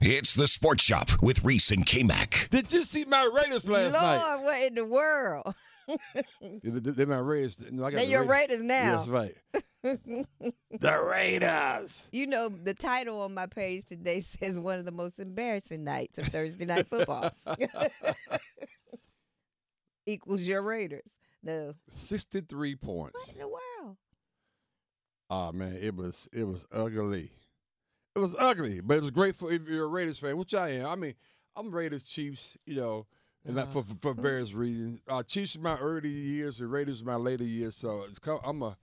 It's the Sports Shop with Reese and K Mac. Did you see my Raiders last night? Lord, what in the world? They- they- They're my Raiders. No, I got They're the your Raiders now. That's right. the Raiders. You know, the title on my page today says one of the most embarrassing nights of Thursday night football. Equals your Raiders. No. 63 points. What in the world? Oh man, it was it was ugly. It was ugly, but it was great for if you're a Raiders fan, which I am. I mean, I'm Raiders Chiefs, you know, and not for for, for various reasons. Uh, Chiefs in my early years, and Raiders in my later years. So it's I'm a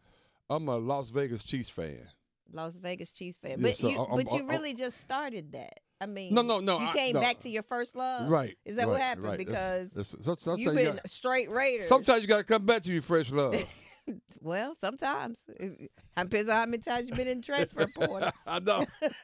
I'm a Las Vegas Chiefs fan. Las Vegas Chiefs fan. Yeah, but so you I'm- but you I'm- really just started that. I mean, No, no, no, You I- came no. back to your first love, right. Is that what happened? right. That's- Because that's, so- sometimes you've you been got- straight Raiders. sometimes you got to come back to your fresh love. well, sometimes. I'm pissed how many times you've been in transfer portal. I know.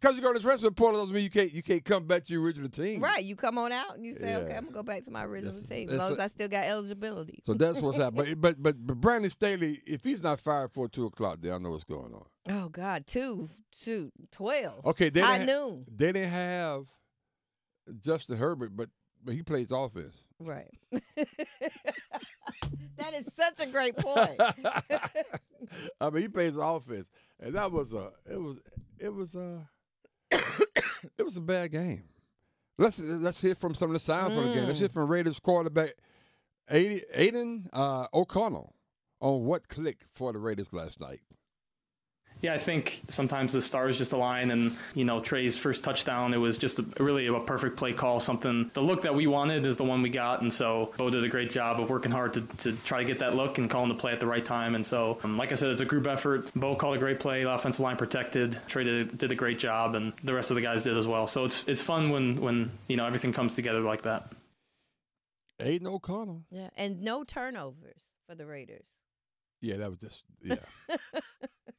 Because you go to the transfer portal doesn't mean you can't you can't come back to your original team. Right. You come on out and you say, okay, I'm gonna go back to my original That's- team as long as I still got eligibility. So that's what's happening. But, but but Brandon Staley, if he's not fired for two o'clock, then I know what's going on. Oh God, two, two, twelve. Okay, they high didn't ha- they didn't have Justin Herbert, but but he plays offense. Right. That is such a great point. I mean, he plays offense, and that was a it was it was a it was a bad game. Let's let's hear from some of the sounds from the game. Let's hear from Raiders quarterback Aidan, Aidan uh, O'Connell on what clicked for the Raiders last night. Yeah, I think sometimes the stars just align, and you know Tre's first touchdown, it was just a, really a perfect play call. Something the look that we wanted is the one we got, and so Bo did a great job of working hard to, to try to get that look and calling the play at the right time. And so, um, like I said, it's a group effort. Bo called a great play, the offensive line protected. Trey did, did a great job, and the rest of the guys did as well. So it's it's fun when when you know everything comes together like that. Aidan O'Connell. yeah, and no turnovers for the Raiders. Yeah, that was just yeah.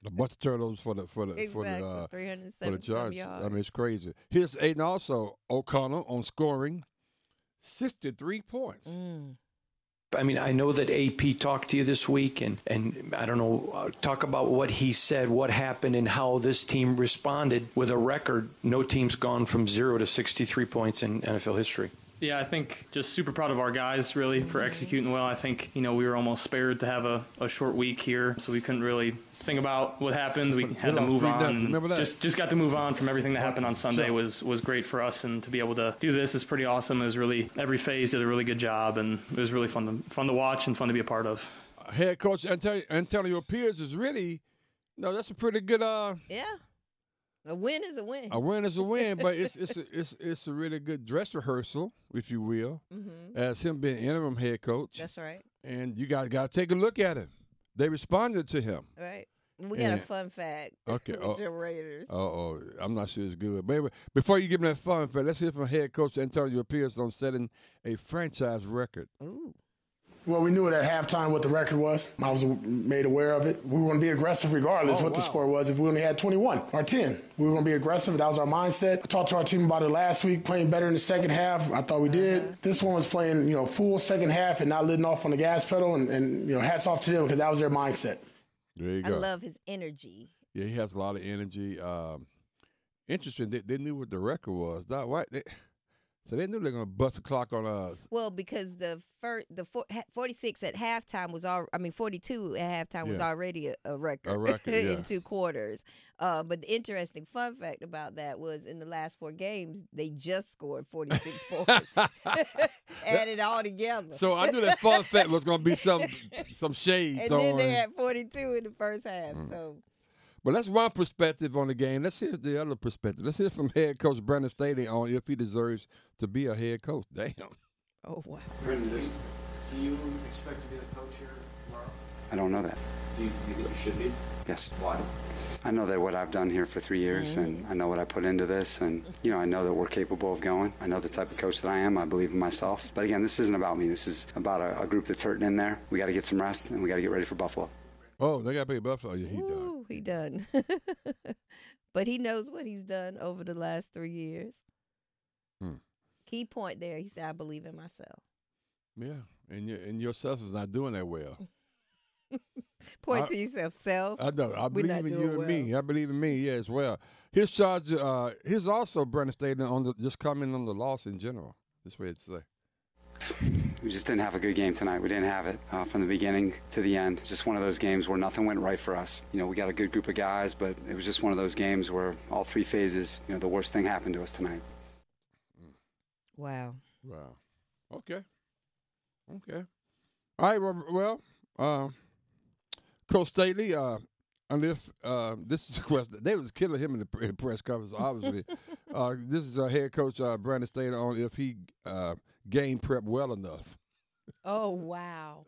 a bunch of turnovers for the for the for the Exactly, uh, for the seventy some yards. I mean, it's crazy. Here's Aidan also O'Connell on scoring, sixty three points. Mm. I mean, I know that AP talked to you this week, and, and I don't know, uh, talk about what he said, what happened, and how this team responded with a record. No team's gone from zero to 63 points in NFL history. Yeah, I think just super proud of our guys really for executing well. I think you know we were almost spared to have a, a short week here, so we couldn't really think about what happened. We had to move on. Remember that? Just just got to move on from everything that happened on Sunday Sure. was was great for us, and to be able to do this is pretty awesome. It was really every phase did a really good job, and it was really fun to fun to watch and fun to be a part of. Head coach Antonio, Antonio Pierce is really, no, that's a pretty good. Uh, Yeah, a win is a win. a win is a win, but it's it's a, it's it's a really good dress rehearsal, if you will, hmm as him being interim head coach, That's right. and you got got to take a look at him. They responded to him. Right. We got a fun fact. Okay, oh. Raiders. Oh, oh, I'm not sure it's good. But anyway, before you give me that fun fact, let's hear from head coach Antonio Pierce on setting a franchise record. Ooh. Well, we knew it at halftime what the record was. I was made aware of it. We were going to be aggressive regardless Oh, what the score was. If we only had 21 or 10, we were going to be aggressive. That was our mindset. I talked to our team about it last week, playing better in the second half. I thought we did. This one was playing, you know, full second half and not letting off on the gas pedal. And, and you know, hats off to them because that was their mindset. There you go. I love his energy. yeah, he has a lot of energy. Um, interesting. They, they knew what the record was. That why they, so they knew they were gonna bust the clock on us. Well, because the first, the four, ha- 46 at halftime was all. I mean, 42 at halftime was already a, a record, A record, yeah. in two quarters. Uh, but the interesting fun fact about that was in the last four games, they just scored 46 points. Added all together. So I knew that fun fact was gonna be some some shade and then they had 42 in the first half. Mm. So But that's one perspective on the game. Let's hear the other perspective. Let's hear from head coach Brandon Staley on if he deserves to be a head coach. Damn. Oh wow. Brandon, do you expect to be the coach here tomorrow? I don't know that. Do you, do you think you should be? Yes. Why? I know that what I've done here for three years, and I know what I put into this, and you know, I know that we're capable of going. I know the type of coach that I am. I believe in myself. But again, this isn't about me. This is about a, a group that's hurting in there. We got to get some rest, and we got to get ready for Buffalo. Oh, they got to play Buffalo. Yeah, he done. He done. but he knows what he's done over the last three years. Hmm. Key point there, he said, I believe in myself. Yeah, and your and yourself is not doing that well. Point I- to yourself, self. I know. I believe in you and well. me. I believe in me. Yeah, as well. His charge. Uh, his also Brandon Staley on the just coming on the loss in general. This way it's say. We just didn't have a good game tonight. We didn't have it uh, from the beginning to the end. Just one of those games where nothing went right for us. You know, we got a good group of guys, but it was just one of those games where all three phases, you know, the worst thing happened to us tonight. Wow. Wow. Okay. Okay. All right. Well, well uh, Coach Staley. Uh, and if uh, this is a question, they was killing him in the pre- press conference. Obviously, uh, this is our head coach uh, Brandon Staley on if he uh, game prep well enough. Oh, wow.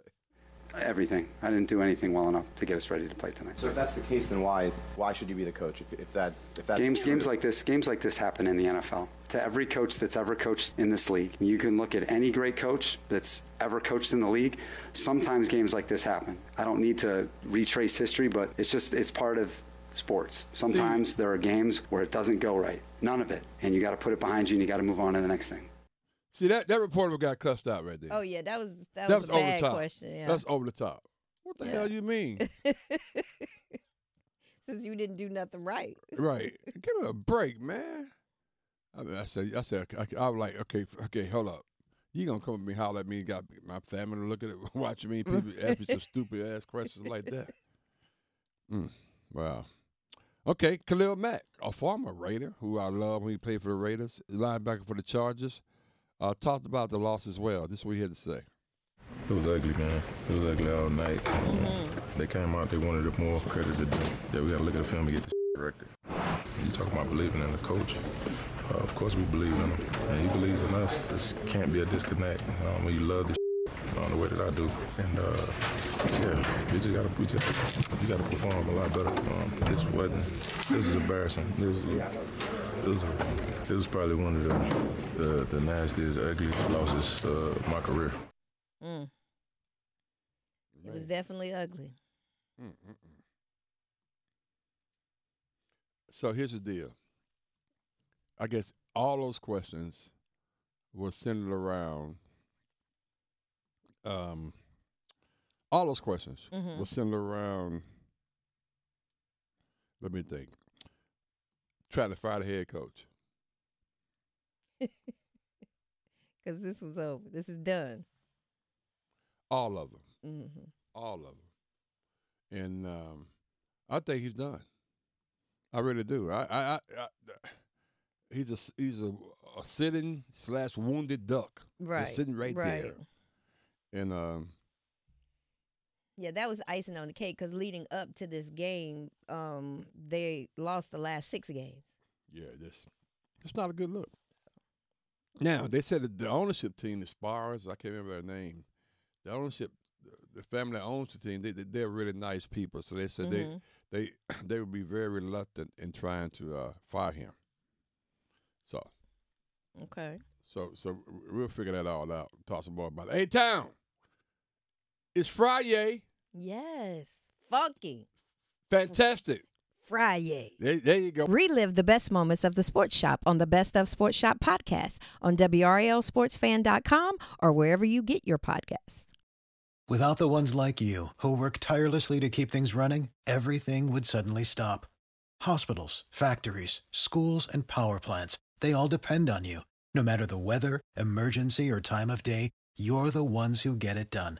Everything. I didn't do anything well enough to get us ready to play tonight. So if that's the case, then why why should you be the coach? If, if that if that's games games like this games like this happen in the NFL to every coach that's ever coached in this league you can look at any great coach that's ever coached in the league sometimes games like this happen i don't need to retrace history but it's just it's part of sports sometimes there are games where it doesn't go right none of it and you got to put it behind you and you got to move on to the next thing See that that reporter got cussed out right there. Oh, yeah, that was that, that was, was a bad the top. question. Yeah. That's over the top. What the Yeah. hell you mean? Since you didn't do nothing right. right. Give me a break, man. I, mean, I said, I said, I, I was like, okay, okay, hold up. You gonna come at me, holler at me, got my family looking at, watching me, people ask me some stupid ass questions like that. Mm, wow. Okay, Khalil Mack, a former Raider who I love when he played for the Raiders, linebacker for the Chargers, uh, talked about the loss as well. This is what he had to say. It was ugly, man. It was ugly all night. They came out, they wanted it more credit to them. Yeah, we got to look at the film and get this corrected. You talking about believing in the coach. Uh, of course we believe in him. And he believes in us. This can't be a disconnect. Um, when you love this the way that I do. And, uh, yeah, we just got to we just, we got to perform a lot better. Um, this wasn't, this is embarrassing. This is, this was, this is probably one of the, the, the nastiest, ugliest losses uh, of my career. Mm. It was definitely ugly. Mm-mm-mm. So here's the deal. I guess all those questions were centered around. Um, all those questions Mhm. were centered around. Let me think. Trying to fire the head coach. Because this was over. This is done. All of them. hmm all of them. And um, I think he's done. I really do. I, I, I, I he's a he's a, a sitting slash wounded duck, Right. sitting right, right. there. And um, Yeah, that was icing on the cake because leading up to this game, um, they lost the last six games. yeah, this it's not a good look. Now they said that the ownership team, the Spars, I can't remember their name. The ownership, the family that owns the team, they they- they're really nice people. So they said Mhm. they they they would be very reluctant in trying to uh, fire him. So Okay. So so we'll figure that all out. Talk some more about it. Hey, town. It's Friday. Yes. Funky. Fantastic. Friday. There, there you go. Relive the best moments of the Sports Shop on the Best of Sports Shop podcast on WRLSportsFan.com or wherever you get your podcasts. Without the ones like you, who work tirelessly to keep things running, everything would suddenly stop. Hospitals, factories, schools, and power plants, they all depend on you. No matter the weather, emergency, or time of day, you're the ones who get it done.